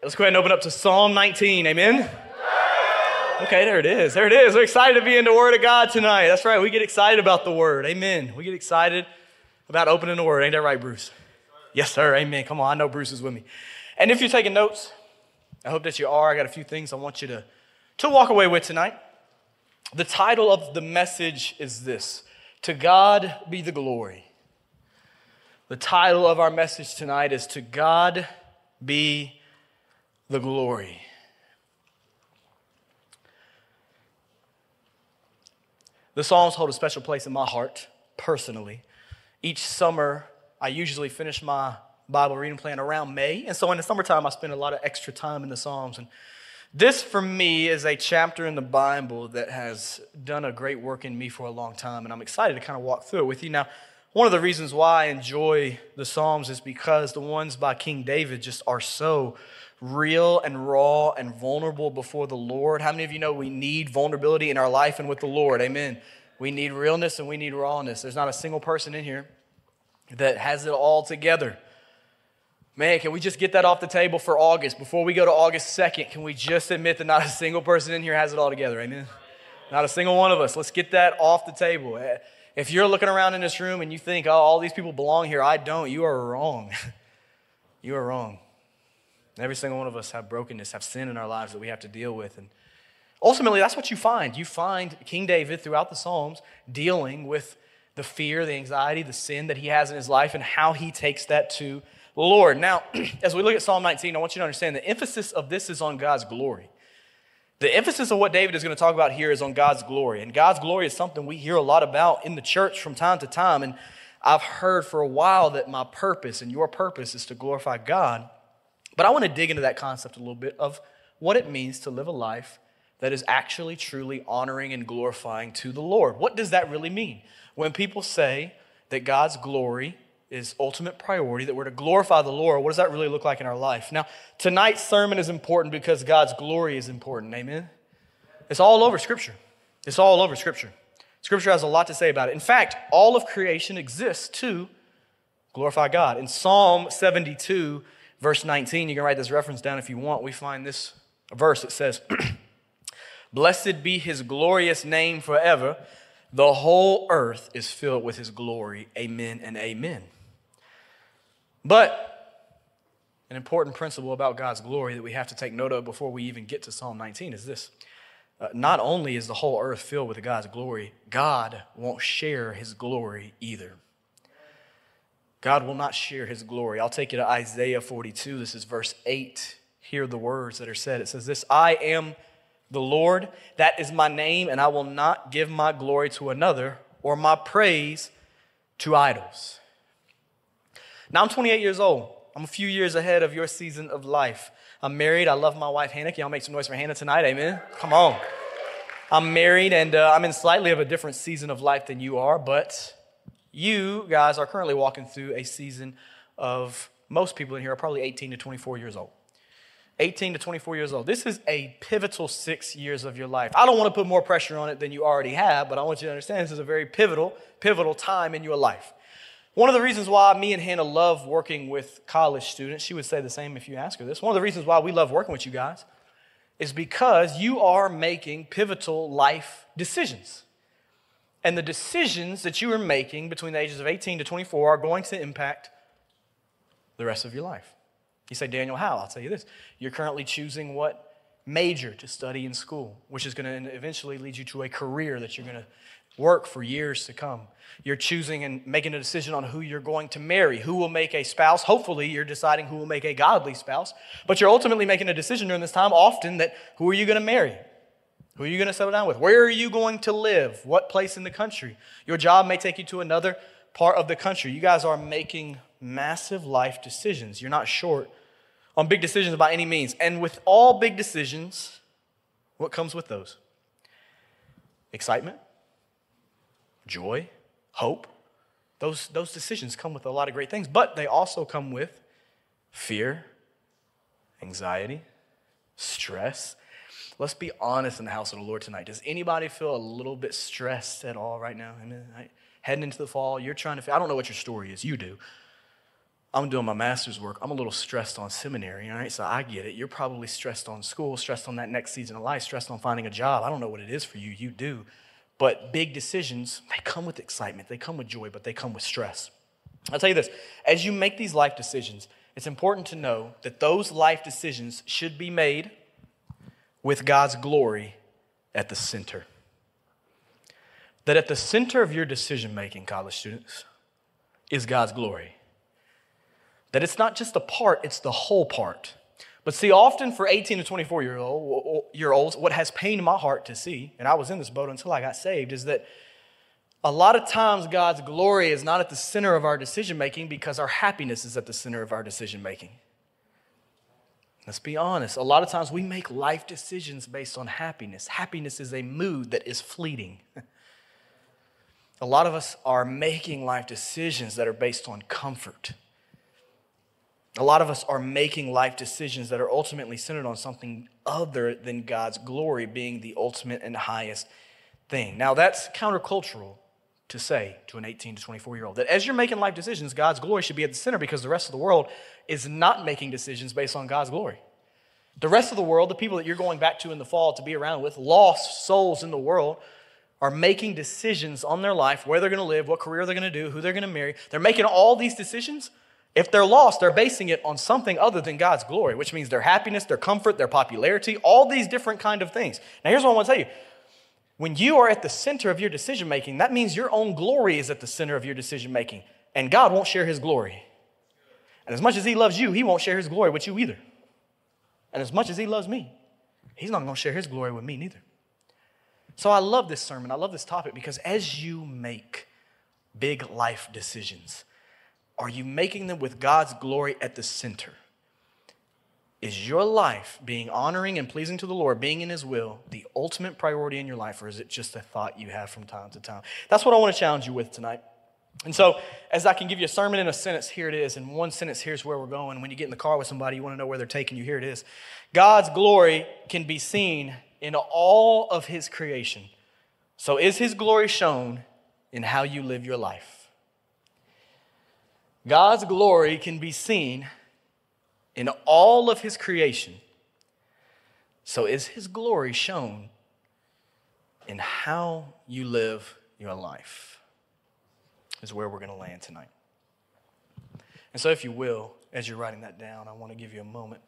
Let's go ahead and open up to Psalm 19. Amen. Okay, there it is. There it is. We're excited to be in the Word of God tonight. That's right. We get excited about the Word. Amen. We get excited about opening the Word. Ain't that right, Bruce? Yes, sir. Amen. Come on. I know Bruce is with me. And if you're taking notes, I hope that you are. I got a few things I want you to, to walk away with tonight. The title of the message is this To God be the glory. The title of our message tonight is To God be the glory. The Psalms hold a special place in my heart personally. Each summer, I usually finish my Bible reading plan around May. And so in the summertime, I spend a lot of extra time in the Psalms. And this, for me, is a chapter in the Bible that has done a great work in me for a long time. And I'm excited to kind of walk through it with you. Now, one of the reasons why I enjoy the Psalms is because the ones by King David just are so real and raw and vulnerable before the Lord. How many of you know we need vulnerability in our life and with the Lord? Amen. We need realness and we need rawness. There's not a single person in here that has it all together. Man, can we just get that off the table for August? Before we go to August 2nd, can we just admit that not a single person in here has it all together? Amen. Not a single one of us. Let's get that off the table. Eh, if you're looking around in this room and you think, oh, all these people belong here, I don't, you are wrong. you are wrong. Every single one of us have brokenness, have sin in our lives that we have to deal with. And ultimately, that's what you find. You find King David throughout the Psalms dealing with the fear, the anxiety, the sin that he has in his life, and how he takes that to the Lord. Now, as we look at Psalm 19, I want you to understand the emphasis of this is on God's glory. The emphasis of what David is going to talk about here is on God's glory. And God's glory is something we hear a lot about in the church from time to time. And I've heard for a while that my purpose and your purpose is to glorify God. But I want to dig into that concept a little bit of what it means to live a life that is actually truly honoring and glorifying to the Lord. What does that really mean? When people say that God's glory is ultimate priority, that we're to glorify the Lord, what does that really look like in our life? Now, tonight's sermon is important because God's glory is important. Amen? It's all over Scripture. It's all over Scripture. Scripture has a lot to say about it. In fact, all of creation exists to glorify God. In Psalm 72, verse 19. You can write this reference down if you want. We find this verse. It says, Blessed be his glorious name forever. The whole earth is filled with his glory. Amen and amen. But an important principle about God's glory that we have to take note of before we even get to Psalm 19 is this. Uh, not only is the whole earth filled with God's glory, God won't share his glory either. God will not share his glory. I'll take you to Isaiah 42. This is verse 8. Hear the words that are said. It says this I am the Lord, that is my name, and I will not give my glory to another or my praise to idols. Now I'm 28 years old. I'm a few years ahead of your season of life. I'm married. I love my wife, Hannah. Can y'all make some noise for Hannah tonight? Amen. Come on. I'm married and uh, I'm in slightly of a different season of life than you are, but you guys are currently walking through a season of most people in here are probably 18 to 24 years old. 18 to 24 years old. This is a pivotal six years of your life. I don't want to put more pressure on it than you already have, but I want you to understand this is a very pivotal, pivotal time in your life. One of the reasons why me and Hannah love working with college students, she would say the same if you ask her this. One of the reasons why we love working with you guys is because you are making pivotal life decisions. And the decisions that you are making between the ages of 18 to 24 are going to impact the rest of your life. You say, Daniel, how? I'll tell you this. You're currently choosing what major to study in school, which is going to eventually lead you to a career that you're going to work for years to come. You're choosing and making a decision on who you're going to marry, who will make a spouse. Hopefully, you're deciding who will make a godly spouse, but you're ultimately making a decision during this time often that who are you going to marry? Who are you going to settle down with? Where are you going to live? What place in the country? Your job may take you to another part of the country. You guys are making massive life decisions. You're not short on big decisions by any means. And with all big decisions, what comes with those? Excitement, joy, hope. Those, those decisions come with a lot of great things, but they also come with fear, anxiety, stress, Let's be honest in the house of the Lord tonight. Does anybody feel a little bit stressed at all right now? Heading into the fall, you're trying to, I don't know what your story is, you do. I'm doing my master's work. I'm a little stressed on seminary, all right? So I get it. You're probably stressed on school, stressed on that next season of life, stressed on finding a job. I don't know what it is for you. You do. But big decisions, they come with excitement, they come with joy, but they come with stress. I'll tell you this as you make these life decisions, it's important to know that those life decisions should be made with God's glory at the center. That at the center of your decision making, college students, is God's glory. That it's not just a part, it's the whole part. But see, often for 18 to 24 year, old, year olds, what has pained my heart to see, and I was in this boat until I got saved, is that a lot of times God's glory is not at the center of our decision making because our happiness is at the center of our decision making. Let's be honest. A lot of times we make life decisions based on happiness. Happiness is a mood that is fleeting. a lot of us are making life decisions that are based on comfort a lot of us are making life decisions that are ultimately centered on something other than God's glory being the ultimate and highest thing. Now, that's countercultural to say to an 18 to 24 year old that as you're making life decisions, God's glory should be at the center because the rest of the world is not making decisions based on God's glory. The rest of the world, the people that you're going back to in the fall to be around with, lost souls in the world, are making decisions on their life, where they're going to live, what career they're going to do, who they're going to marry. They're making all these decisions if they're lost, they're basing it on something other than God's glory, which means their happiness, their comfort, their popularity, all these different kind of things. Now, here's what I want to tell you. When you are at the center of your decision making, that means your own glory is at the center of your decision making, and God won't share his glory. And as much as he loves you, he won't share his glory with you either. And as much as he loves me, he's not going to share his glory with me neither. So I love this sermon. I love this topic because as you make big life decisions, are you making them with God's glory at the center? Is your life being honoring and pleasing to the Lord, being in His will, the ultimate priority in your life, or is it just a thought you have from time to time? That's what I want to challenge you with tonight. And so, as I can give you a sermon in a sentence, here it is. In one sentence, here's where we're going. When you get in the car with somebody, you want to know where they're taking you, here it is. God's glory can be seen in all of His creation. So, is His glory shown in how you live your life? God's glory can be seen in all of his creation. So, is his glory shown in how you live your life? Is where we're going to land tonight. And so, if you will, as you're writing that down, I want to give you a moment.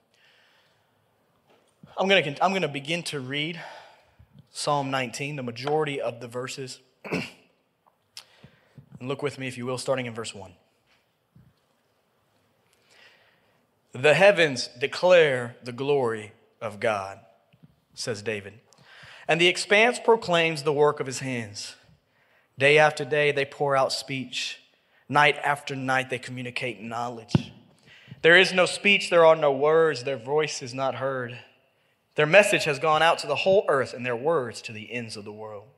I'm going to, I'm going to begin to read Psalm 19, the majority of the verses. and look with me, if you will, starting in verse 1. The heavens declare the glory of God, says David. And the expanse proclaims the work of his hands. Day after day, they pour out speech. Night after night, they communicate knowledge. There is no speech, there are no words, their voice is not heard. Their message has gone out to the whole earth, and their words to the ends of the world.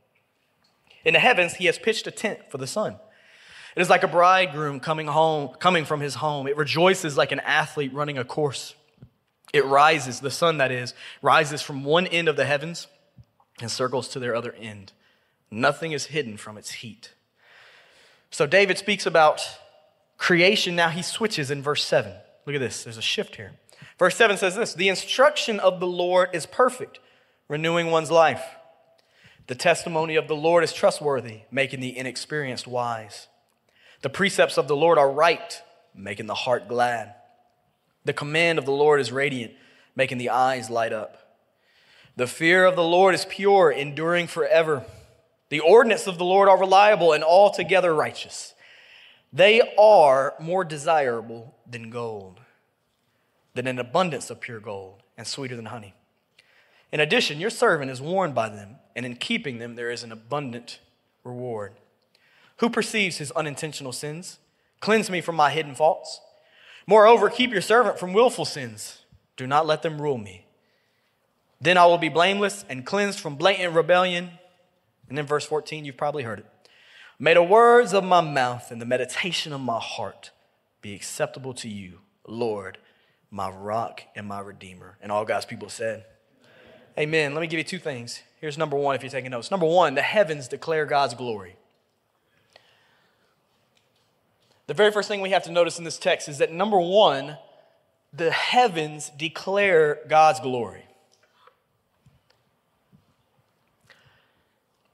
In the heavens, he has pitched a tent for the sun it is like a bridegroom coming home, coming from his home. It rejoices like an athlete running a course. It rises, the sun that is, rises from one end of the heavens and circles to their other end. Nothing is hidden from its heat. So David speaks about creation. Now he switches in verse 7. Look at this, there's a shift here. Verse 7 says this The instruction of the Lord is perfect, renewing one's life. The testimony of the Lord is trustworthy, making the inexperienced wise. The precepts of the Lord are right, making the heart glad. The command of the Lord is radiant, making the eyes light up. The fear of the Lord is pure, enduring forever. The ordinance of the Lord are reliable and altogether righteous. They are more desirable than gold, than an abundance of pure gold, and sweeter than honey. In addition, your servant is warned by them, and in keeping them there is an abundant reward. Who perceives his unintentional sins? Cleanse me from my hidden faults. Moreover, keep your servant from willful sins. Do not let them rule me. Then I will be blameless and cleansed from blatant rebellion. And then verse 14, you've probably heard it. May the words of my mouth and the meditation of my heart be acceptable to you, Lord, my rock and my redeemer. And all God's people said, Amen. Amen. Let me give you two things. Here's number one if you're taking notes. Number one, the heavens declare God's glory. The very first thing we have to notice in this text is that number one, the heavens declare God's glory.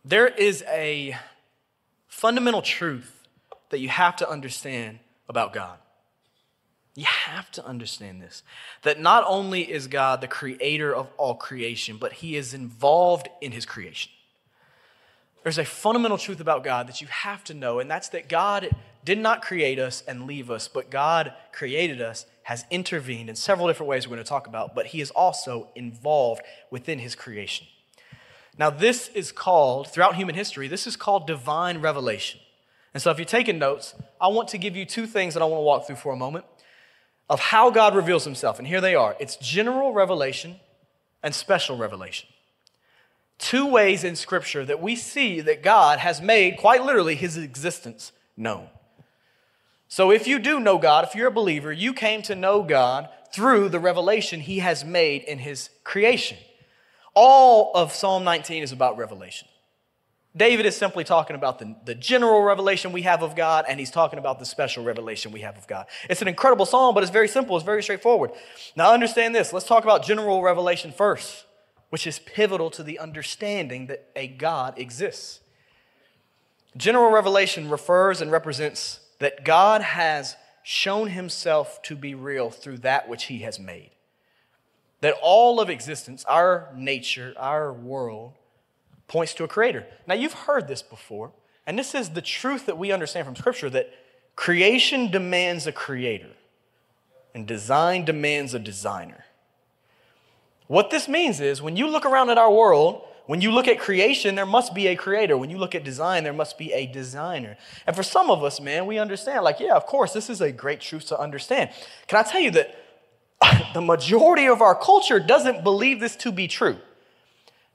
There is a fundamental truth that you have to understand about God. You have to understand this that not only is God the creator of all creation, but he is involved in his creation. There's a fundamental truth about God that you have to know, and that's that God did not create us and leave us, but God created us, has intervened in several different ways we're going to talk about, but he is also involved within his creation. Now, this is called, throughout human history, this is called divine revelation. And so, if you're taking notes, I want to give you two things that I want to walk through for a moment of how God reveals himself. And here they are it's general revelation and special revelation. Two ways in Scripture that we see that God has made, quite literally, his existence known. So, if you do know God, if you're a believer, you came to know God through the revelation he has made in his creation. All of Psalm 19 is about revelation. David is simply talking about the, the general revelation we have of God, and he's talking about the special revelation we have of God. It's an incredible psalm, but it's very simple, it's very straightforward. Now, understand this. Let's talk about general revelation first, which is pivotal to the understanding that a God exists. General revelation refers and represents that God has shown himself to be real through that which he has made. That all of existence, our nature, our world, points to a creator. Now, you've heard this before, and this is the truth that we understand from Scripture that creation demands a creator, and design demands a designer. What this means is when you look around at our world, when you look at creation, there must be a creator. When you look at design, there must be a designer. And for some of us, man, we understand, like, yeah, of course, this is a great truth to understand. Can I tell you that the majority of our culture doesn't believe this to be true?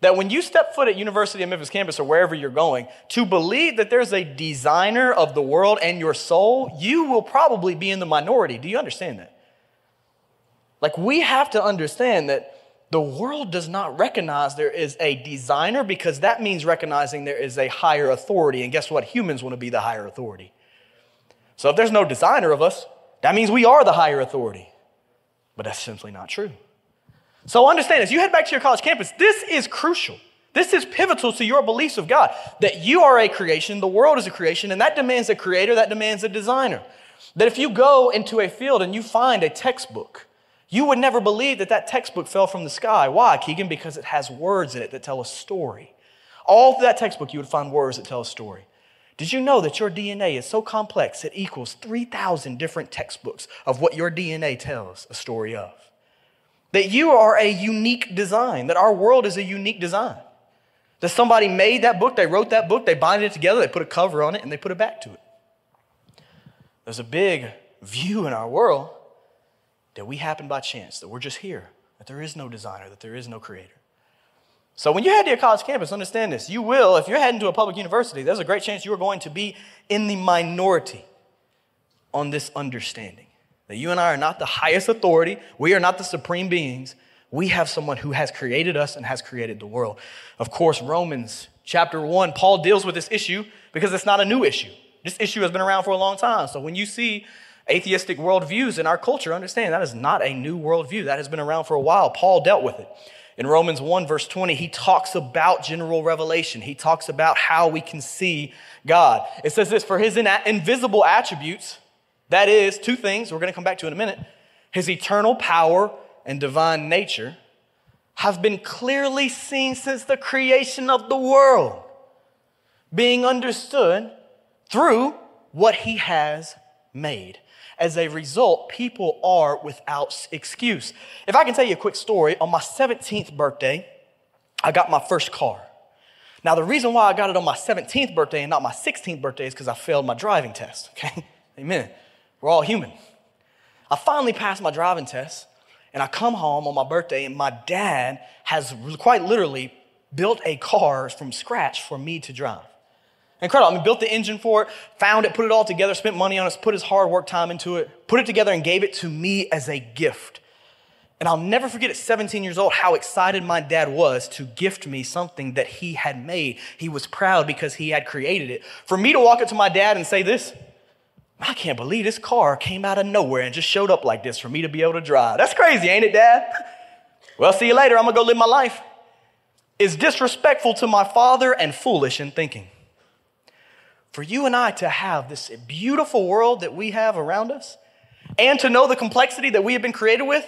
that when you step foot at University of Memphis campus or wherever you're going, to believe that there's a designer of the world and your soul, you will probably be in the minority. Do you understand that? Like, we have to understand that the world does not recognize there is a designer because that means recognizing there is a higher authority. And guess what? Humans want to be the higher authority. So if there's no designer of us, that means we are the higher authority. But that's simply not true. So understand as you head back to your college campus, this is crucial. This is pivotal to your beliefs of God that you are a creation, the world is a creation, and that demands a creator, that demands a designer. That if you go into a field and you find a textbook, you would never believe that that textbook fell from the sky. Why, Keegan? Because it has words in it that tell a story. All through that textbook, you would find words that tell a story. Did you know that your DNA is so complex it equals 3,000 different textbooks of what your DNA tells a story of? That you are a unique design, that our world is a unique design. That somebody made that book, they wrote that book, they binded it together, they put a cover on it, and they put it back to it. There's a big view in our world that we happen by chance, that we're just here, that there is no designer, that there is no creator. So when you head to your college campus, understand this. You will, if you're heading to a public university, there's a great chance you are going to be in the minority on this understanding. That you and I are not the highest authority, we are not the supreme beings. We have someone who has created us and has created the world. Of course, Romans chapter 1, Paul deals with this issue because it's not a new issue. This issue has been around for a long time. So when you see atheistic worldviews in our culture, understand that is not a new worldview. That has been around for a while. Paul dealt with it. In Romans 1, verse 20, he talks about general revelation. He talks about how we can see God. It says this for his invisible attributes, that is, two things we're going to come back to in a minute his eternal power and divine nature have been clearly seen since the creation of the world, being understood through what he has made. As a result, people are without excuse. If I can tell you a quick story, on my 17th birthday, I got my first car. Now, the reason why I got it on my 17th birthday and not my 16th birthday is because I failed my driving test, okay? Amen. We're all human. I finally passed my driving test, and I come home on my birthday, and my dad has quite literally built a car from scratch for me to drive. Incredible. I mean, built the engine for it, found it, put it all together, spent money on it, put his hard work time into it, put it together, and gave it to me as a gift. And I'll never forget at 17 years old how excited my dad was to gift me something that he had made. He was proud because he had created it. For me to walk up to my dad and say this, I can't believe this car came out of nowhere and just showed up like this for me to be able to drive. That's crazy, ain't it, Dad? Well, see you later. I'm gonna go live my life. Is disrespectful to my father and foolish in thinking. For you and I to have this beautiful world that we have around us and to know the complexity that we have been created with,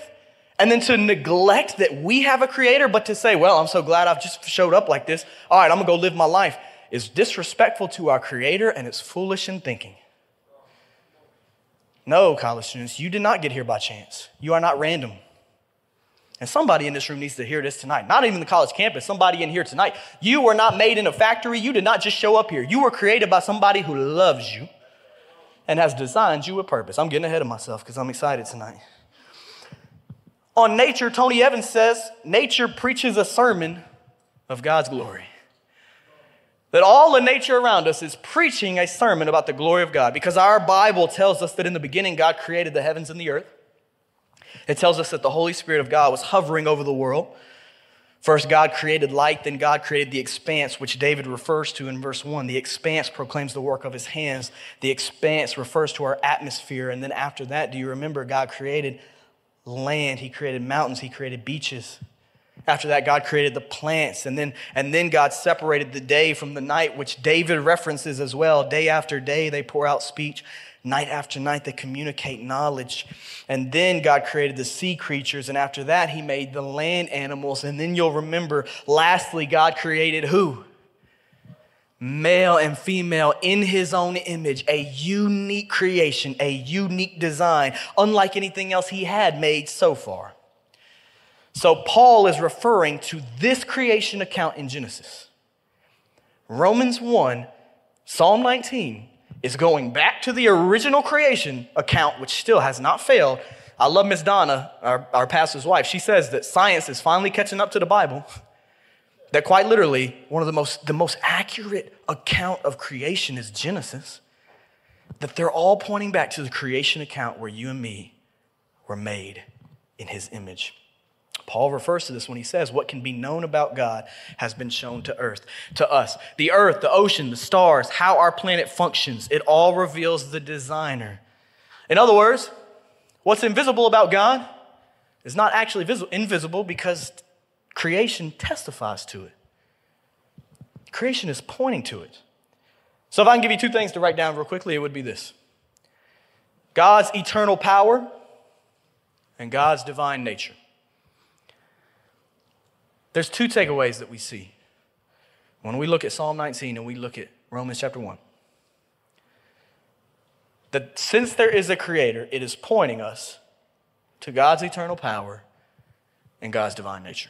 and then to neglect that we have a creator, but to say, well, I'm so glad I've just showed up like this. All right, I'm gonna go live my life, is disrespectful to our creator and it's foolish in thinking. No, college students, you did not get here by chance. You are not random. And somebody in this room needs to hear this tonight. Not even the college campus, somebody in here tonight. You were not made in a factory. You did not just show up here. You were created by somebody who loves you and has designed you with purpose. I'm getting ahead of myself because I'm excited tonight. On nature, Tony Evans says nature preaches a sermon of God's glory. That all the nature around us is preaching a sermon about the glory of God because our Bible tells us that in the beginning God created the heavens and the earth. It tells us that the Holy Spirit of God was hovering over the world. First, God created light, then God created the expanse, which David refers to in verse 1. The expanse proclaims the work of his hands. The expanse refers to our atmosphere. And then after that, do you remember God created land? He created mountains, He created beaches. After that, God created the plants, and then, and then God separated the day from the night, which David references as well. Day after day, they pour out speech. Night after night, they communicate knowledge. And then God created the sea creatures. And after that, He made the land animals. And then you'll remember, lastly, God created who? Male and female in His own image, a unique creation, a unique design, unlike anything else He had made so far. So, Paul is referring to this creation account in Genesis. Romans 1, Psalm 19, is going back to the original creation account, which still has not failed. I love Miss Donna, our, our pastor's wife. She says that science is finally catching up to the Bible. That quite literally, one of the most, the most accurate account of creation is Genesis. That they're all pointing back to the creation account where you and me were made in his image. Paul refers to this when he says, What can be known about God has been shown to earth, to us. The earth, the ocean, the stars, how our planet functions, it all reveals the designer. In other words, what's invisible about God is not actually invisible because creation testifies to it. Creation is pointing to it. So, if I can give you two things to write down real quickly, it would be this God's eternal power and God's divine nature. There's two takeaways that we see when we look at Psalm 19 and we look at Romans chapter 1. That since there is a creator, it is pointing us to God's eternal power and God's divine nature.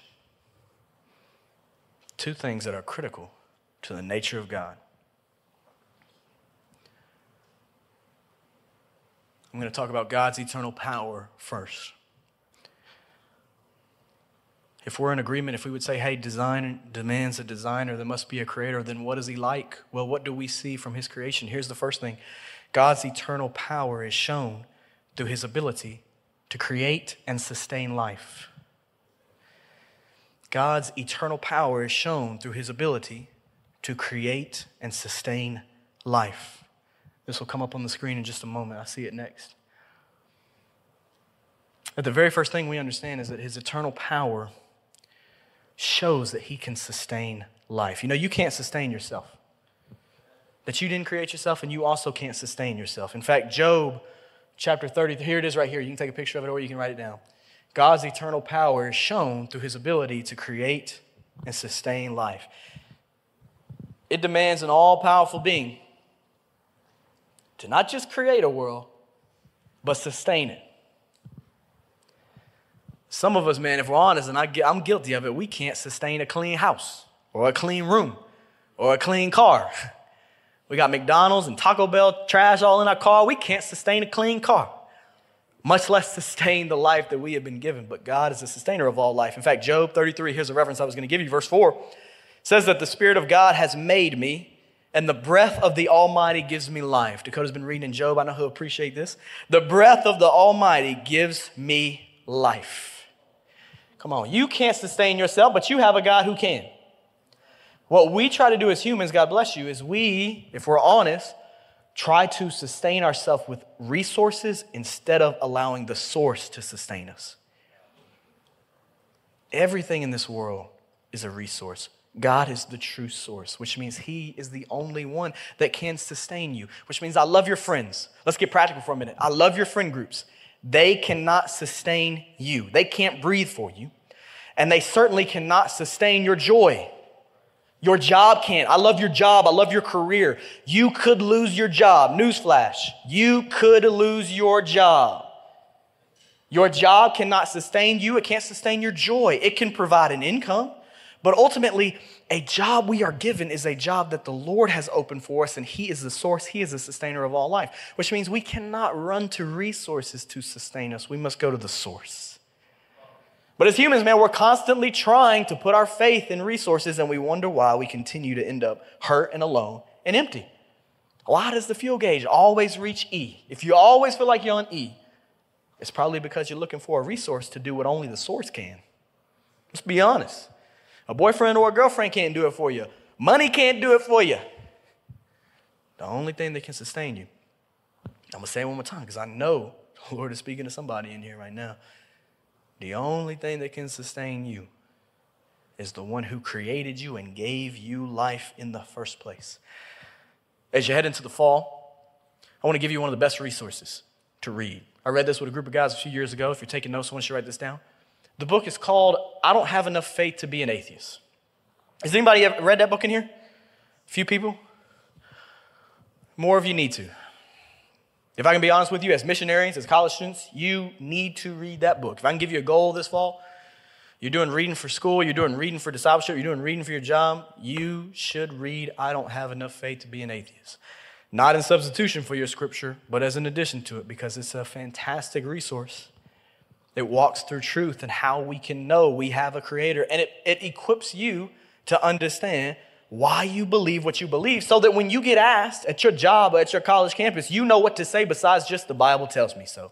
Two things that are critical to the nature of God. I'm going to talk about God's eternal power first if we're in agreement, if we would say, hey, design demands a designer, there must be a creator, then what is he like? Well, what do we see from his creation? Here's the first thing God's eternal power is shown through his ability to create and sustain life. God's eternal power is shown through his ability to create and sustain life. This will come up on the screen in just a moment. I see it next. But the very first thing we understand is that his eternal power shows that he can sustain life. You know, you can't sustain yourself. That you didn't create yourself and you also can't sustain yourself. In fact, Job chapter 30, here it is right here. You can take a picture of it or you can write it down. God's eternal power is shown through his ability to create and sustain life. It demands an all powerful being to not just create a world, but sustain it. Some of us, man, if we're honest, and I, I'm guilty of it, we can't sustain a clean house or a clean room or a clean car. We got McDonald's and Taco Bell trash all in our car. We can't sustain a clean car, much less sustain the life that we have been given. But God is the sustainer of all life. In fact, Job 33, here's a reference I was going to give you, verse 4 says that the Spirit of God has made me, and the breath of the Almighty gives me life. Dakota's been reading in Job. I know he'll appreciate this. The breath of the Almighty gives me life. Come on, you can't sustain yourself, but you have a God who can. What we try to do as humans, God bless you, is we, if we're honest, try to sustain ourselves with resources instead of allowing the source to sustain us. Everything in this world is a resource. God is the true source, which means He is the only one that can sustain you, which means I love your friends. Let's get practical for a minute. I love your friend groups. They cannot sustain you, they can't breathe for you, and they certainly cannot sustain your joy. Your job can't. I love your job. I love your career. You could lose your job. Newsflash. You could lose your job. Your job cannot sustain you. It can't sustain your joy. It can provide an income. But ultimately, a job we are given is a job that the Lord has opened for us, and He is the source, He is the sustainer of all life, which means we cannot run to resources to sustain us. We must go to the source. But as humans, man, we're constantly trying to put our faith in resources and we wonder why we continue to end up hurt and alone and empty. Why does the fuel gauge always reach E? If you always feel like you're on E, it's probably because you're looking for a resource to do what only the source can. Let's be honest. A boyfriend or a girlfriend can't do it for you. Money can't do it for you. The only thing that can sustain you. I'm going to say it one more time because I know the Lord is speaking to somebody in here right now. The only thing that can sustain you is the one who created you and gave you life in the first place. As you head into the fall, I want to give you one of the best resources to read. I read this with a group of guys a few years ago. If you're taking notes, you to write this down. The book is called I Don't Have Enough Faith to Be an Atheist. Has anybody ever read that book in here? A few people? More of you need to. If I can be honest with you, as missionaries, as college students, you need to read that book. If I can give you a goal this fall, you're doing reading for school, you're doing reading for discipleship, you're doing reading for your job, you should read I Don't Have Enough Faith to Be an Atheist. Not in substitution for your scripture, but as an addition to it, because it's a fantastic resource. It walks through truth and how we can know we have a creator, and it, it equips you to understand why you believe what you believe so that when you get asked at your job or at your college campus, you know what to say besides just the Bible tells me so.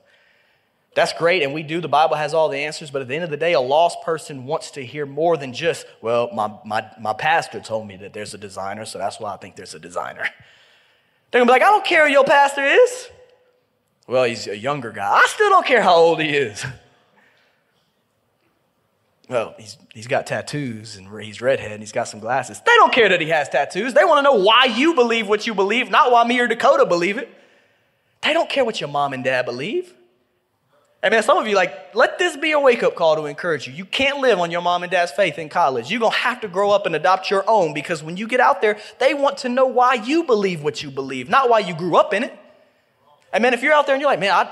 That's great, and we do. The Bible has all the answers, but at the end of the day, a lost person wants to hear more than just, well, my, my, my pastor told me that there's a designer, so that's why I think there's a designer. They're gonna be like, I don't care who your pastor is. Well, he's a younger guy. I still don't care how old he is. Well, he's, he's got tattoos and he's redhead and he's got some glasses. They don't care that he has tattoos. They want to know why you believe what you believe, not why me or Dakota believe it. They don't care what your mom and dad believe. I mean, some of you like, let this be a wake up call to encourage you. You can't live on your mom and dad's faith in college. You're going to have to grow up and adopt your own because when you get out there, they want to know why you believe what you believe, not why you grew up in it. I mean, if you're out there and you're like, man, I,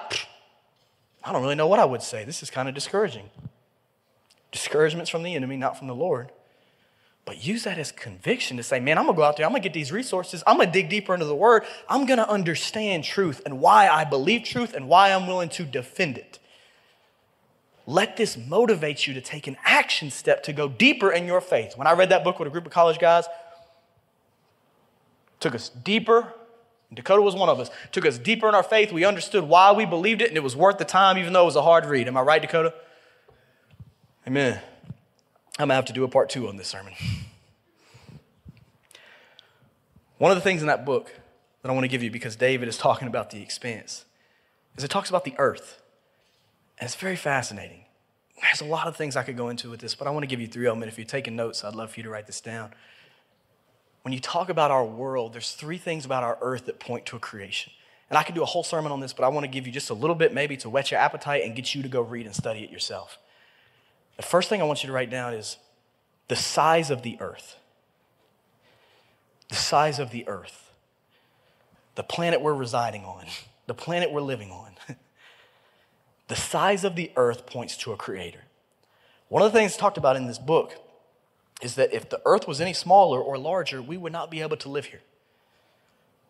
I don't really know what I would say. This is kind of discouraging. Discouragement's from the enemy, not from the Lord. But use that as conviction to say, man, I'm gonna go out there, I'm gonna get these resources, I'm gonna dig deeper into the word, I'm gonna understand truth and why I believe truth and why I'm willing to defend it. Let this motivate you to take an action step to go deeper in your faith. When I read that book with a group of college guys, took us deeper. Dakota was one of us. Took us deeper in our faith. We understood why we believed it, and it was worth the time, even though it was a hard read. Am I right, Dakota? Amen. I'm going to have to do a part two on this sermon. One of the things in that book that I want to give you, because David is talking about the expanse, is it talks about the earth. And it's very fascinating. There's a lot of things I could go into with this, but I want to give you three of them. And if you're taking notes, I'd love for you to write this down. When you talk about our world, there's three things about our earth that point to a creation. And I could do a whole sermon on this, but I want to give you just a little bit maybe to whet your appetite and get you to go read and study it yourself. The first thing I want you to write down is the size of the earth. The size of the earth. The planet we're residing on, the planet we're living on. the size of the earth points to a creator. One of the things talked about in this book is that if the earth was any smaller or larger, we would not be able to live here.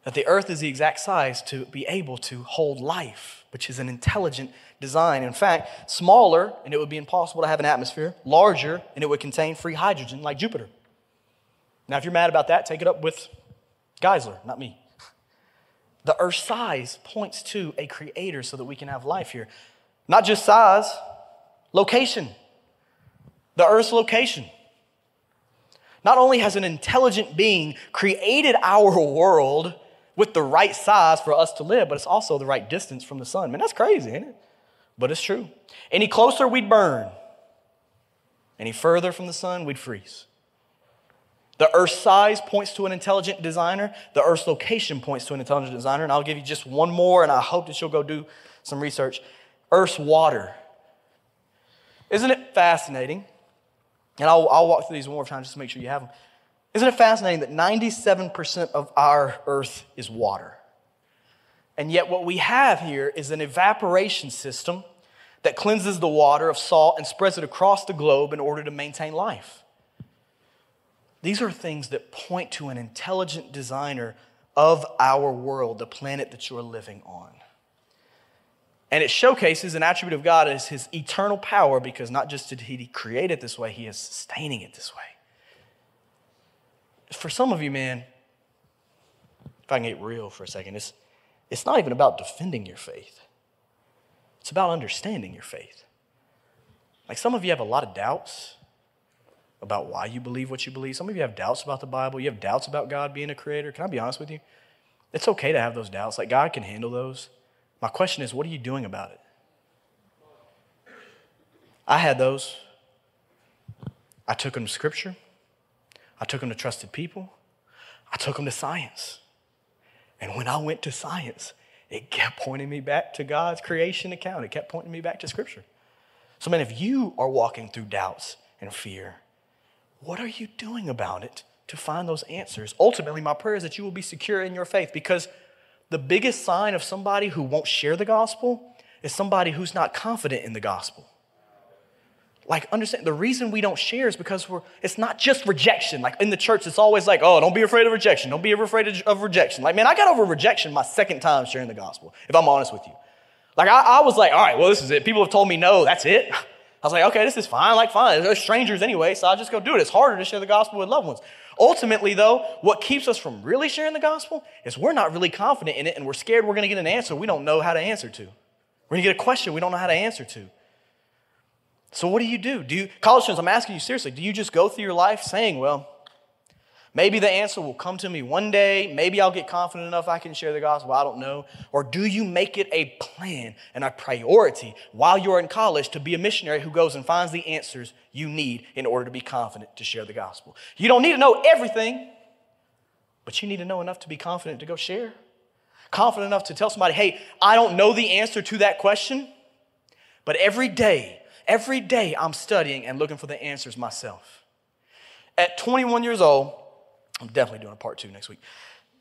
That the earth is the exact size to be able to hold life, which is an intelligent design. In fact, smaller, and it would be impossible to have an atmosphere, larger, and it would contain free hydrogen like Jupiter. Now, if you're mad about that, take it up with Geisler, not me. The Earth's size points to a creator so that we can have life here. Not just size, location. The Earth's location. Not only has an intelligent being created our world, with the right size for us to live, but it's also the right distance from the sun. Man, that's crazy, ain't it? But it's true. Any closer, we'd burn. Any further from the sun, we'd freeze. The Earth's size points to an intelligent designer. The Earth's location points to an intelligent designer. And I'll give you just one more, and I hope that you'll go do some research. Earth's water. Isn't it fascinating? And I'll, I'll walk through these one more time just to make sure you have them. Isn't it fascinating that 97% of our Earth is water? And yet, what we have here is an evaporation system that cleanses the water of salt and spreads it across the globe in order to maintain life. These are things that point to an intelligent designer of our world, the planet that you're living on. And it showcases an attribute of God as his eternal power because not just did he create it this way, he is sustaining it this way. For some of you, man, if I can get real for a second, it's, it's not even about defending your faith, it's about understanding your faith. Like some of you have a lot of doubts about why you believe what you believe. Some of you have doubts about the Bible. You have doubts about God being a creator. Can I be honest with you? It's okay to have those doubts. Like, God can handle those. My question is, what are you doing about it? I had those. I took them to Scripture. I took them to trusted people. I took them to science. And when I went to science, it kept pointing me back to God's creation account. It kept pointing me back to Scripture. So, man, if you are walking through doubts and fear, what are you doing about it to find those answers? Ultimately, my prayer is that you will be secure in your faith because the biggest sign of somebody who won't share the gospel is somebody who's not confident in the gospel. Like, understand the reason we don't share is because we're, it's not just rejection. Like in the church, it's always like, oh, don't be afraid of rejection. Don't be afraid of, rejection. Like, man, I got over rejection my second time sharing the gospel, if I'm honest with you. Like, I, I was like, all right, well, this is it. People have told me no, that's it. I was like, okay, this is fine, like fine. They're strangers anyway, so I'll just go do it. It's harder to share the gospel with loved ones. Ultimately, though, what keeps us from really sharing the gospel is we're not really confident in it and we're scared we're going to get an answer we don't know how to answer to. We're going to get a question we don't know how to answer to. So, what do you do? Do you, college students, I'm asking you seriously, do you just go through your life saying, well, Maybe the answer will come to me one day. Maybe I'll get confident enough I can share the gospel. I don't know. Or do you make it a plan and a priority while you're in college to be a missionary who goes and finds the answers you need in order to be confident to share the gospel? You don't need to know everything, but you need to know enough to be confident to go share. Confident enough to tell somebody, hey, I don't know the answer to that question, but every day, every day I'm studying and looking for the answers myself. At 21 years old, I'm definitely doing a part two next week.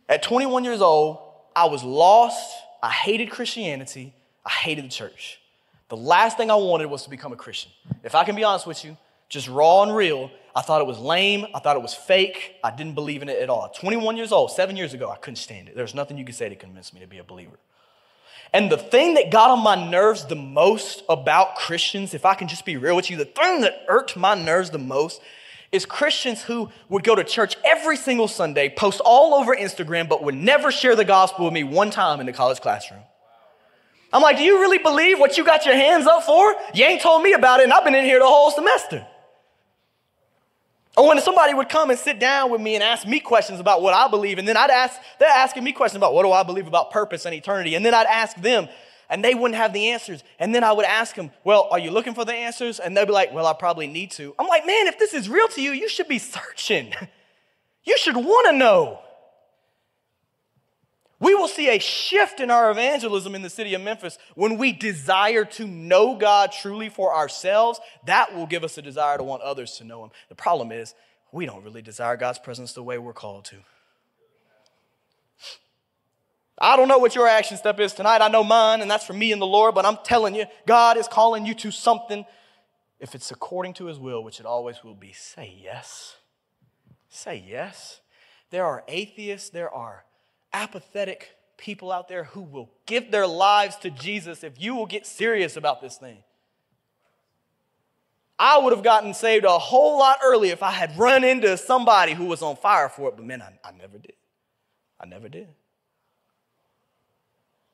At 21 years old, I was lost. I hated Christianity. I hated the church. The last thing I wanted was to become a Christian. If I can be honest with you, just raw and real, I thought it was lame. I thought it was fake. I didn't believe in it at all. 21 years old, seven years ago, I couldn't stand it. There's nothing you could say to convince me to be a believer. And the thing that got on my nerves the most about Christians, if I can just be real with you, the thing that irked my nerves the most is Christians who would go to church every single Sunday, post all over Instagram, but would never share the gospel with me one time in the college classroom. I'm like, do you really believe what you got your hands up for? You ain't told me about it, and I've been in here the whole semester. Or when somebody would come and sit down with me and ask me questions about what I believe, and then I'd ask, they're asking me questions about what do I believe about purpose and eternity, and then I'd ask them, and they wouldn't have the answers. And then I would ask them, Well, are you looking for the answers? And they'd be like, Well, I probably need to. I'm like, Man, if this is real to you, you should be searching. You should want to know. We will see a shift in our evangelism in the city of Memphis when we desire to know God truly for ourselves. That will give us a desire to want others to know Him. The problem is, we don't really desire God's presence the way we're called to. I don't know what your action step is tonight. I know mine, and that's for me and the Lord, but I'm telling you, God is calling you to something. If it's according to his will, which it always will be, say yes. Say yes. There are atheists, there are apathetic people out there who will give their lives to Jesus if you will get serious about this thing. I would have gotten saved a whole lot earlier if I had run into somebody who was on fire for it, but man, I, I never did. I never did.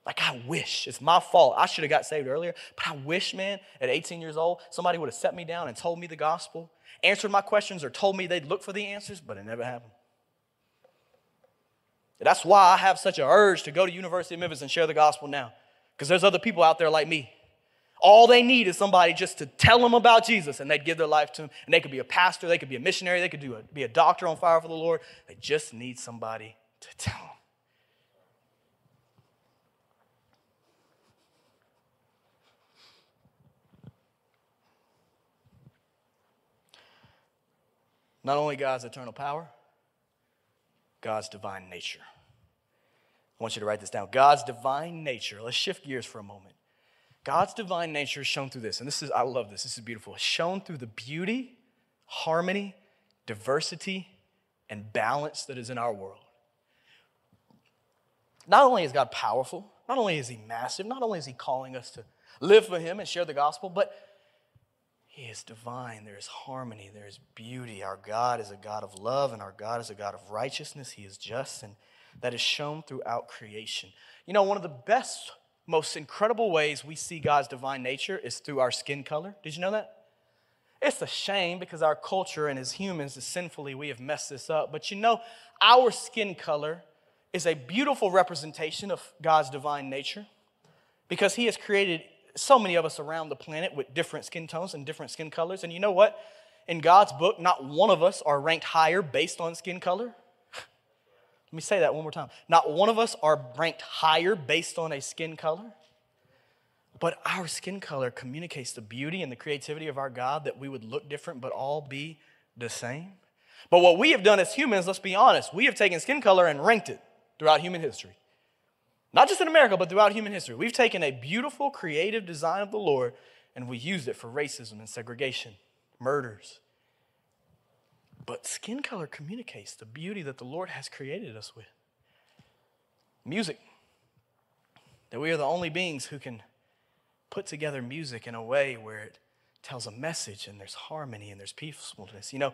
Like, I wish, it's my fault. I should have got saved earlier, but I wish, man, at 18 years old, somebody would have set me down and told me the gospel, answered my questions, or told me they'd look for the answers, but it never happened. That's why I have such an urge to go to University of Memphis and share the gospel now. Because there's other people out there like me. All they need is somebody just to tell them about Jesus and they'd give their life to him. And they could be a pastor, they could be a missionary, they could do a, be a doctor on fire for the Lord. They just need somebody to tell them. Not only God's eternal power, God's divine nature. I want you to write this down. God's divine nature. Let's shift gears for a moment. God's divine nature is shown through this, and this is, I love this, this is beautiful. It's shown through the beauty, harmony, diversity, and balance that is in our world. Not only is God powerful, not only is He massive, not only is He calling us to live for Him and share the gospel, but he is divine. There is harmony. There is beauty. Our God is a God of love, and our God is a God of righteousness. He is just, and that is shown throughout creation. You know, one of the best, most incredible ways we see God's divine nature is through our skin color. Did you know that? It's a shame because our culture and as humans, as sinfully, we have messed this up. But you know, our skin color is a beautiful representation of God's divine nature because He has created so many of us around the planet with different skin tones and different skin colors. And you know what? In God's book, not one of us are ranked higher based on skin color. Let me say that one more time. Not one of us are ranked higher based on a skin color. But our skin color communicates the beauty and the creativity of our God that we would look different but all be the same. But what we have done as humans, let's be honest, we have taken skin color and ranked it throughout human history. Not just in America, but throughout human history. We've taken a beautiful, creative design of the Lord and we used it for racism and segregation, murders. But skin color communicates the beauty that the Lord has created us with. Music. That we are the only beings who can put together music in a way where it tells a message and there's harmony and there's peacefulness. You know,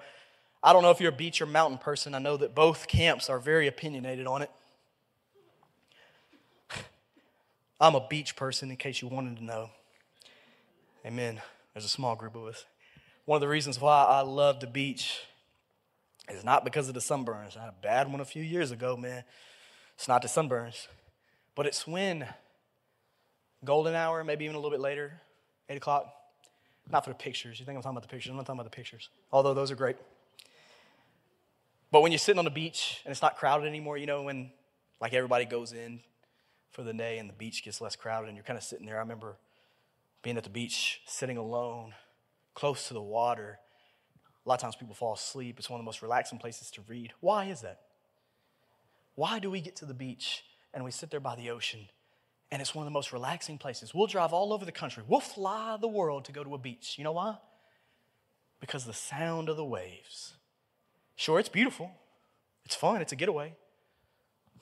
I don't know if you're a beach or mountain person. I know that both camps are very opinionated on it. I'm a beach person, in case you wanted to know. Amen. There's a small group of us. One of the reasons why I love the beach is not because of the sunburns. I had a bad one a few years ago, man. It's not the sunburns, but it's when golden hour, maybe even a little bit later, 8 o'clock. Not for the pictures. You think I'm talking about the pictures? I'm not talking about the pictures, although those are great. But when you're sitting on the beach and it's not crowded anymore, you know, when like everybody goes in for the day and the beach gets less crowded and you're kind of sitting there. I remember being at the beach, sitting alone, close to the water. A lot of times people fall asleep. It's one of the most relaxing places to read. Why is that? Why do we get to the beach and we sit there by the ocean and it's one of the most relaxing places? We'll drive all over the country. We'll fly the world to go to a beach. You know why? Because the sound of the waves. Sure, it's beautiful. It's fun. It's a getaway.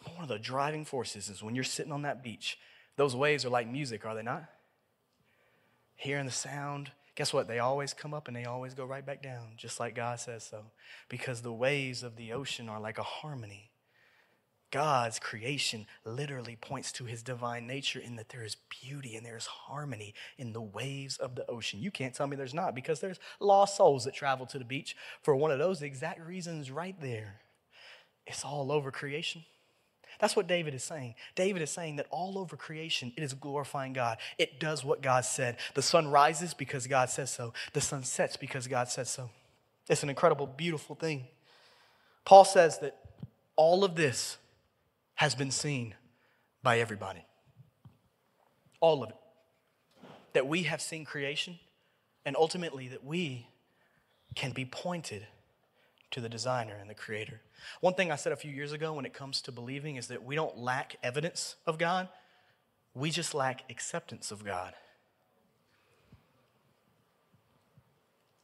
One of the driving forces is when you're sitting on that beach, those waves are like music, are they not? Hearing the sound, guess what? They always come up and they always go right back down, just like God says so. Because the waves of the ocean are like a harmony. God's creation literally points to his divine nature in that there is beauty and there's harmony in the waves of the ocean. You can't tell me there's not because there's lost souls that travel to the beach for one of those exact reasons right there. It's all over creation. That's what David is saying. David is saying that all over creation, it is glorifying God. It does what God said. The sun rises because God says so, the sun sets because God says so. It's an incredible, beautiful thing. Paul says that all of this has been seen by everybody. All of it. That we have seen creation, and ultimately that we can be pointed to the designer and the creator. One thing I said a few years ago when it comes to believing is that we don't lack evidence of God, we just lack acceptance of God.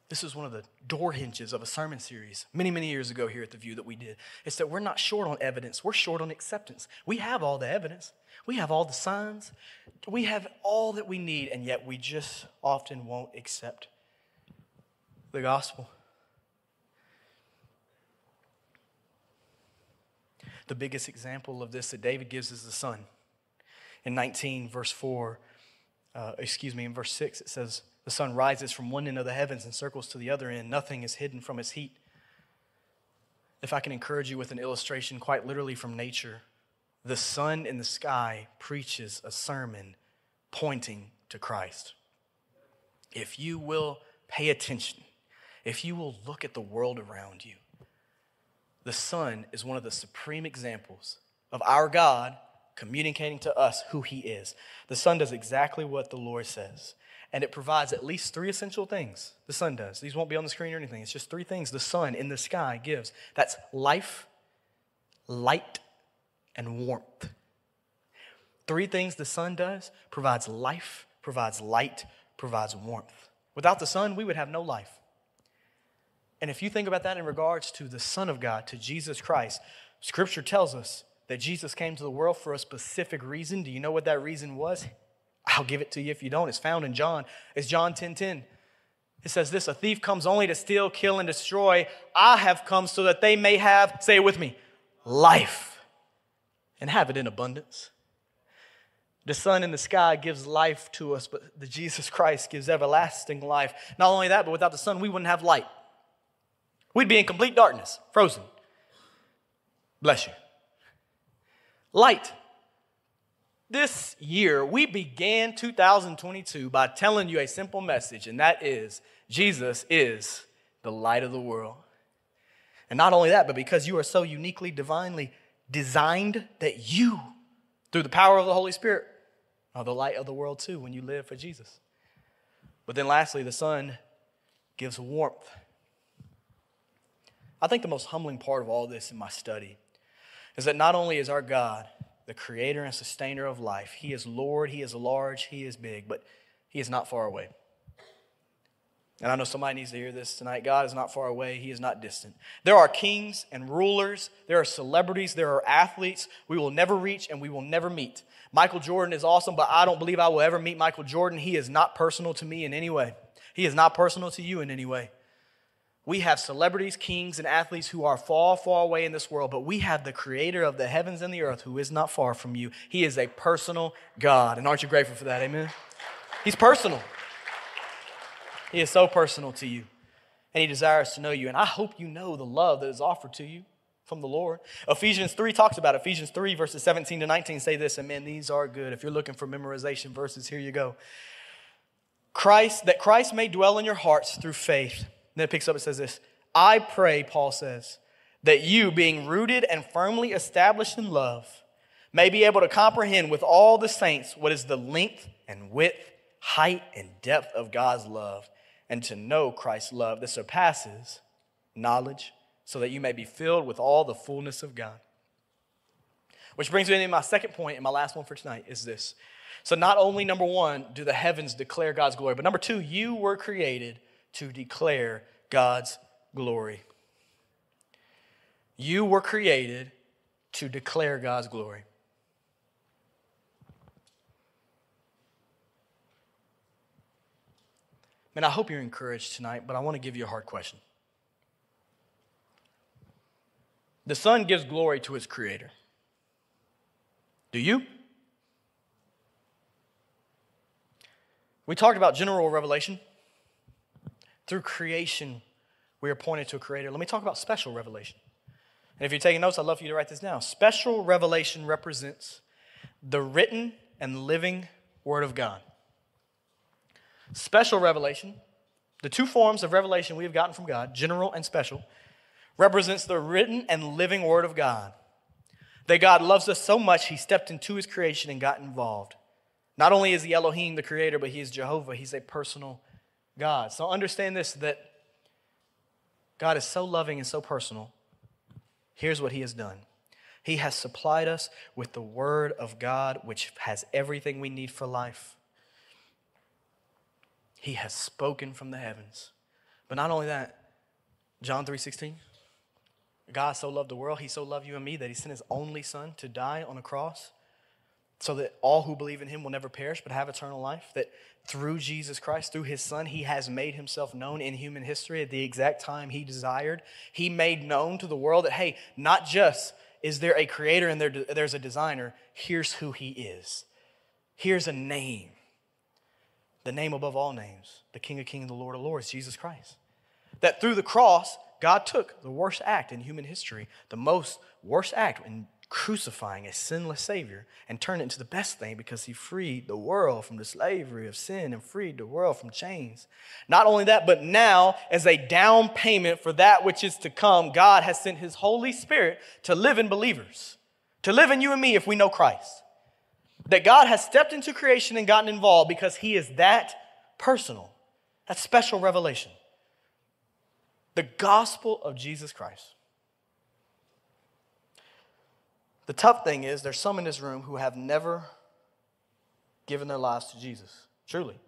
This is one of the door hinges of a sermon series many, many years ago here at The Vue that we did. It's that we're not short on evidence, we're short on acceptance. We have all the evidence, we have all the signs, we have all that we need, and yet we just often won't accept the gospel. The biggest example of this that David gives is the sun. In 19, verse 4, uh, excuse me, in verse 6, it says, The sun rises from one end of the heavens and circles to the other end. Nothing is hidden from its heat. If I can encourage you with an illustration quite literally from nature, the sun in the sky preaches a sermon pointing to Christ. If you will pay attention, if you will look at the world around you, the sun is one of the supreme examples of our God communicating to us who he is. The sun does exactly what the Lord says, and it provides at least three essential things. The sun does. These won't be on the screen or anything. It's just three things the sun in the sky gives that's life, light, and warmth. Three things the sun does provides life, provides light, provides warmth. Without the sun, we would have no life. And if you think about that in regards to the Son of God, to Jesus Christ, Scripture tells us that Jesus came to the world for a specific reason. Do you know what that reason was? I'll give it to you if you don't. It's found in John. It's John 10 10. It says this A thief comes only to steal, kill, and destroy. I have come so that they may have, say it with me, life and have it in abundance. The sun in the sky gives life to us, but the Jesus Christ gives everlasting life. Not only that, but without the sun, we wouldn't have light. We'd be in complete darkness, frozen. Bless you. Light. This year, we began 2022 by telling you a simple message, and that is Jesus is the light of the world. And not only that, but because you are so uniquely, divinely designed that you, through the power of the Holy Spirit, are the light of the world too when you live for Jesus. But then lastly, the sun gives warmth. I think the most humbling part of all this in my study is that not only is our God the creator and sustainer of life, He is Lord, He is large, He is big, but He is not far away. And I know somebody needs to hear this tonight. God is not far away, He is not distant. There are kings and rulers, there are celebrities, there are athletes we will never reach and we will never meet. Michael Jordan is awesome, but I don't believe I will ever meet Michael Jordan. He is not personal to me in any way, he is not personal to you in any way. We have celebrities, kings, and athletes who are far, far away in this world, but we have the creator of the heavens and the earth who is not far from you. He is a personal God. And aren't you grateful for that? Amen. He's personal. He is so personal to you, and He desires to know you. And I hope you know the love that is offered to you from the Lord. Ephesians 3 talks about it. Ephesians 3, verses 17 to 19 say this, and man, these are good. If you're looking for memorization verses, here you go. Christ, that Christ may dwell in your hearts through faith. And then it picks up, it says this I pray, Paul says, that you, being rooted and firmly established in love, may be able to comprehend with all the saints what is the length and width, height, and depth of God's love, and to know Christ's love that surpasses knowledge so that you may be filled with all the fullness of God. Which brings me to my second point and my last one for tonight is this. So, not only, number one, do the heavens declare God's glory, but number two, you were created to declare God's glory. You were created to declare God's glory. Man, I hope you're encouraged tonight, but I want to give you a hard question. The sun gives glory to his Creator. Do you? We talked about general revelation. Through creation, we are pointed to a Creator. Let me talk about special revelation. And if you're taking notes, I'd love for you to write this down. Special revelation represents the written and living Word of God. Special revelation, the two forms of revelation we have gotten from God, general and special, represents the written and living Word of God. That God loves us so much, He stepped into His creation and got involved. Not only is He Elohim, the Creator, but He is Jehovah. He's a personal God. So understand this that God is so loving and so personal. Here's what He has done He has supplied us with the Word of God, which has everything we need for life. He has spoken from the heavens. But not only that, John 3 16. God so loved the world, he so loved you and me that he sent his only son to die on a cross so that all who believe in him will never perish but have eternal life. That through Jesus Christ, through his son, he has made himself known in human history at the exact time he desired. He made known to the world that, hey, not just is there a creator and there, there's a designer, here's who he is. Here's a name, the name above all names, the King of Kings and the Lord of Lords, Jesus Christ. That through the cross, God took the worst act in human history, the most worst act in crucifying a sinless Savior and turned it into the best thing because he freed the world from the slavery of sin and freed the world from chains. Not only that, but now, as a down payment for that which is to come, God has sent his Holy Spirit to live in believers, to live in you and me if we know Christ. That God has stepped into creation and gotten involved because he is that personal, that special revelation. The gospel of Jesus Christ. The tough thing is, there's some in this room who have never given their lives to Jesus. Truly.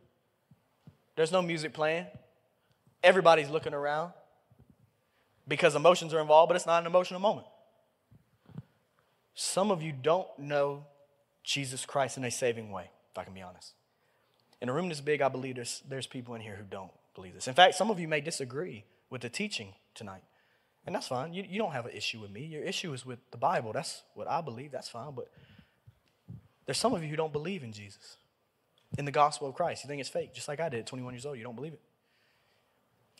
There's no music playing. Everybody's looking around because emotions are involved, but it's not an emotional moment. Some of you don't know Jesus Christ in a saving way, if I can be honest. In a room this big, I believe there's, there's people in here who don't believe this. In fact, some of you may disagree with the teaching tonight. And that's fine. You, you don't have an issue with me. Your issue is with the Bible. That's what I believe. That's fine. But there's some of you who don't believe in Jesus, in the gospel of Christ. You think it's fake, just like I did 21 years old. You don't believe it.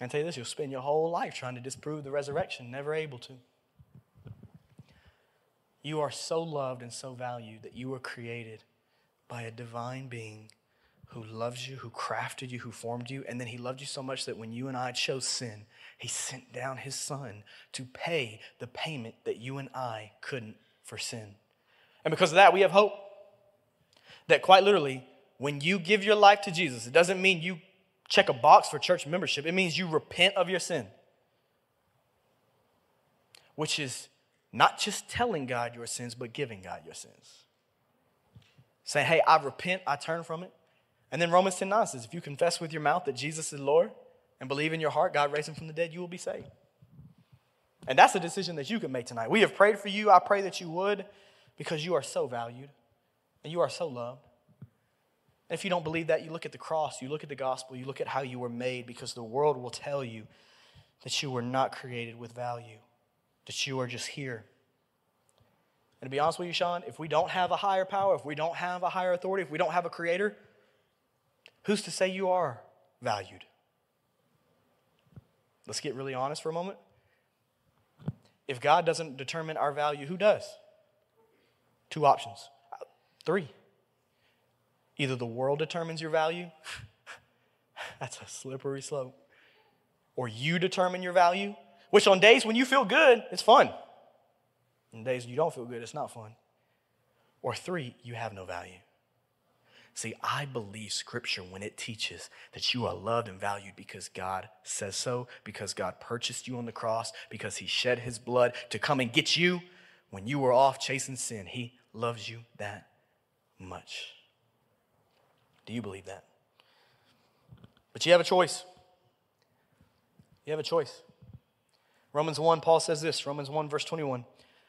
I tell you this you'll spend your whole life trying to disprove the resurrection, never able to. You are so loved and so valued that you were created by a divine being who loves you, who crafted you, who formed you, and then he loved you so much that when you and I chose sin, he sent down his son to pay the payment that you and I couldn't for sin. And because of that, we have hope. That quite literally, when you give your life to Jesus, it doesn't mean you check a box for church membership, it means you repent of your sin, which is not just telling God your sins, but giving God your sins. Saying, hey, I repent, I turn from it. And then Romans 10 9 says, if you confess with your mouth that Jesus is Lord and believe in your heart God raised him from the dead, you will be saved. And that's a decision that you can make tonight. We have prayed for you. I pray that you would because you are so valued and you are so loved. And if you don't believe that, you look at the cross, you look at the gospel, you look at how you were made because the world will tell you that you were not created with value, that you are just here. And to be honest with you, Sean, if we don't have a higher power, if we don't have a higher authority, if we don't have a creator, Who's to say you are valued? Let's get really honest for a moment. If God doesn't determine our value, who does? Two options. Three. Either the world determines your value, that's a slippery slope, or you determine your value, which on days when you feel good, it's fun. On days when you don't feel good, it's not fun. Or three, you have no value. See, I believe scripture when it teaches that you are loved and valued because God says so, because God purchased you on the cross, because he shed his blood to come and get you when you were off chasing sin. He loves you that much. Do you believe that? But you have a choice. You have a choice. Romans 1, Paul says this Romans 1, verse 21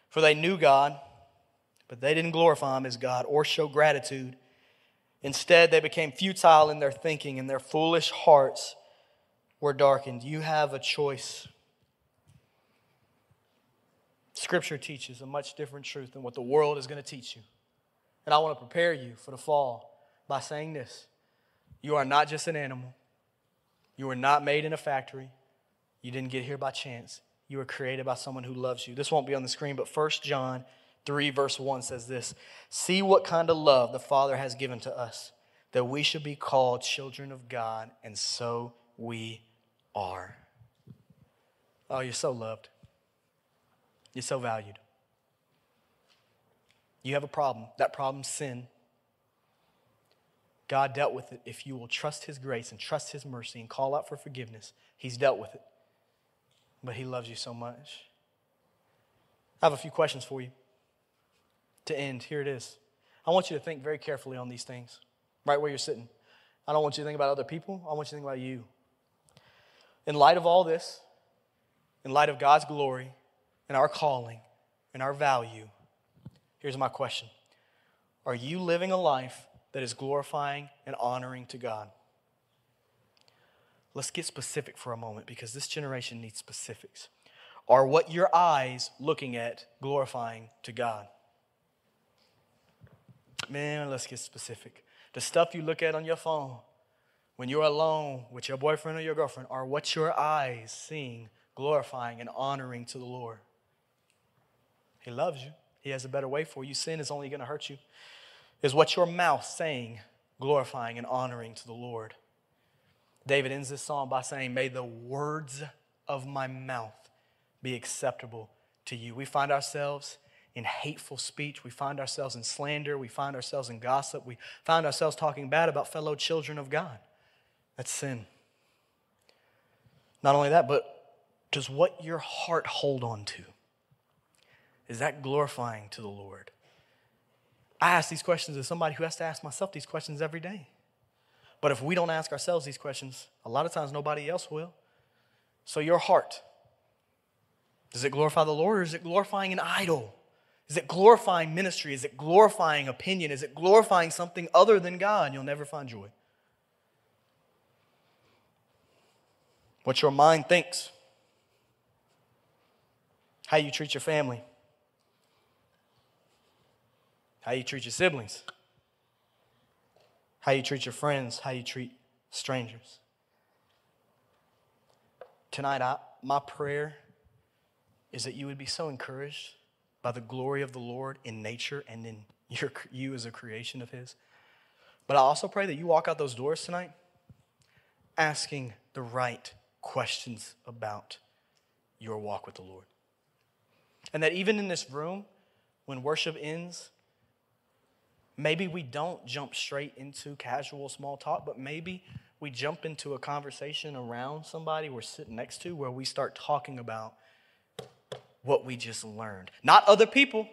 For they knew God, but they didn't glorify him as God or show gratitude Instead, they became futile in their thinking, and their foolish hearts were darkened. You have a choice. Scripture teaches a much different truth than what the world is going to teach you. And I want to prepare you for the fall by saying this You are not just an animal, you were not made in a factory, you didn't get here by chance. You were created by someone who loves you. This won't be on the screen, but 1 John 3, verse 1 says this See what kind of love the Father has given to us, that we should be called children of God, and so we are. Oh, you're so loved. You're so valued. You have a problem. That problem's sin. God dealt with it. If you will trust His grace and trust His mercy and call out for forgiveness, He's dealt with it. But He loves you so much. I have a few questions for you to end, here it is. I want you to think very carefully on these things, right where you're sitting. I don't want you to think about other people, I want you to think about you. In light of all this, in light of God's glory and our calling and our value, here's my question Are you living a life that is glorifying and honoring to God? Let's get specific for a moment because this generation needs specifics. Are what your eyes looking at glorifying to God? Man, let's get specific. The stuff you look at on your phone when you're alone with your boyfriend or your girlfriend are what your eyes seeing, glorifying, and honoring to the Lord. He loves you. He has a better way for you. Sin is only going to hurt you. Is what your mouth saying, glorifying and honoring to the Lord? David ends this psalm by saying, May the words of my mouth be acceptable to you. We find ourselves in hateful speech. We find ourselves in slander. We find ourselves in gossip. We find ourselves talking bad about fellow children of God. That's sin. Not only that, but does what your heart hold on to, is that glorifying to the Lord? I ask these questions as somebody who has to ask myself these questions every day. But if we don't ask ourselves these questions, a lot of times nobody else will. So, your heart, does it glorify the Lord or is it glorifying an idol? Is it glorifying ministry? Is it glorifying opinion? Is it glorifying something other than God? You'll never find joy. What your mind thinks, how you treat your family, how you treat your siblings, how you treat your friends, how you treat strangers. Tonight, I, my prayer is that you would be so encouraged by the glory of the Lord in nature and in your, you as a creation of His. But I also pray that you walk out those doors tonight asking the right questions about your walk with the Lord. And that even in this room, when worship ends, maybe we don't jump straight into casual small talk, but maybe we jump into a conversation around somebody we're sitting next to where we start talking about what we just learned. Not other people,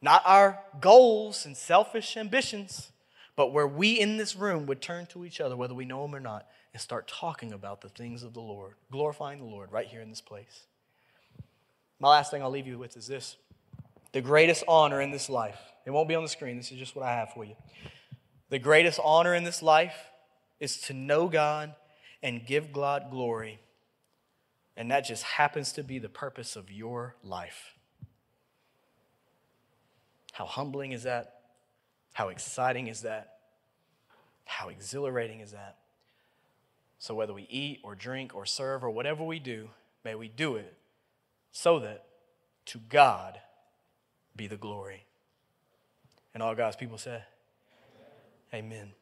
not our goals and selfish ambitions, but where we in this room would turn to each other, whether we know them or not, and start talking about the things of the Lord, glorifying the Lord right here in this place. My last thing I'll leave you with is this the greatest honor in this life. It won't be on the screen, this is just what I have for you. The greatest honor in this life is to know God and give God glory and that just happens to be the purpose of your life. How humbling is that? How exciting is that? How exhilarating is that? So, whether we eat or drink or serve or whatever we do, may we do it so that to God be the glory. And all God's people say, Amen. Amen.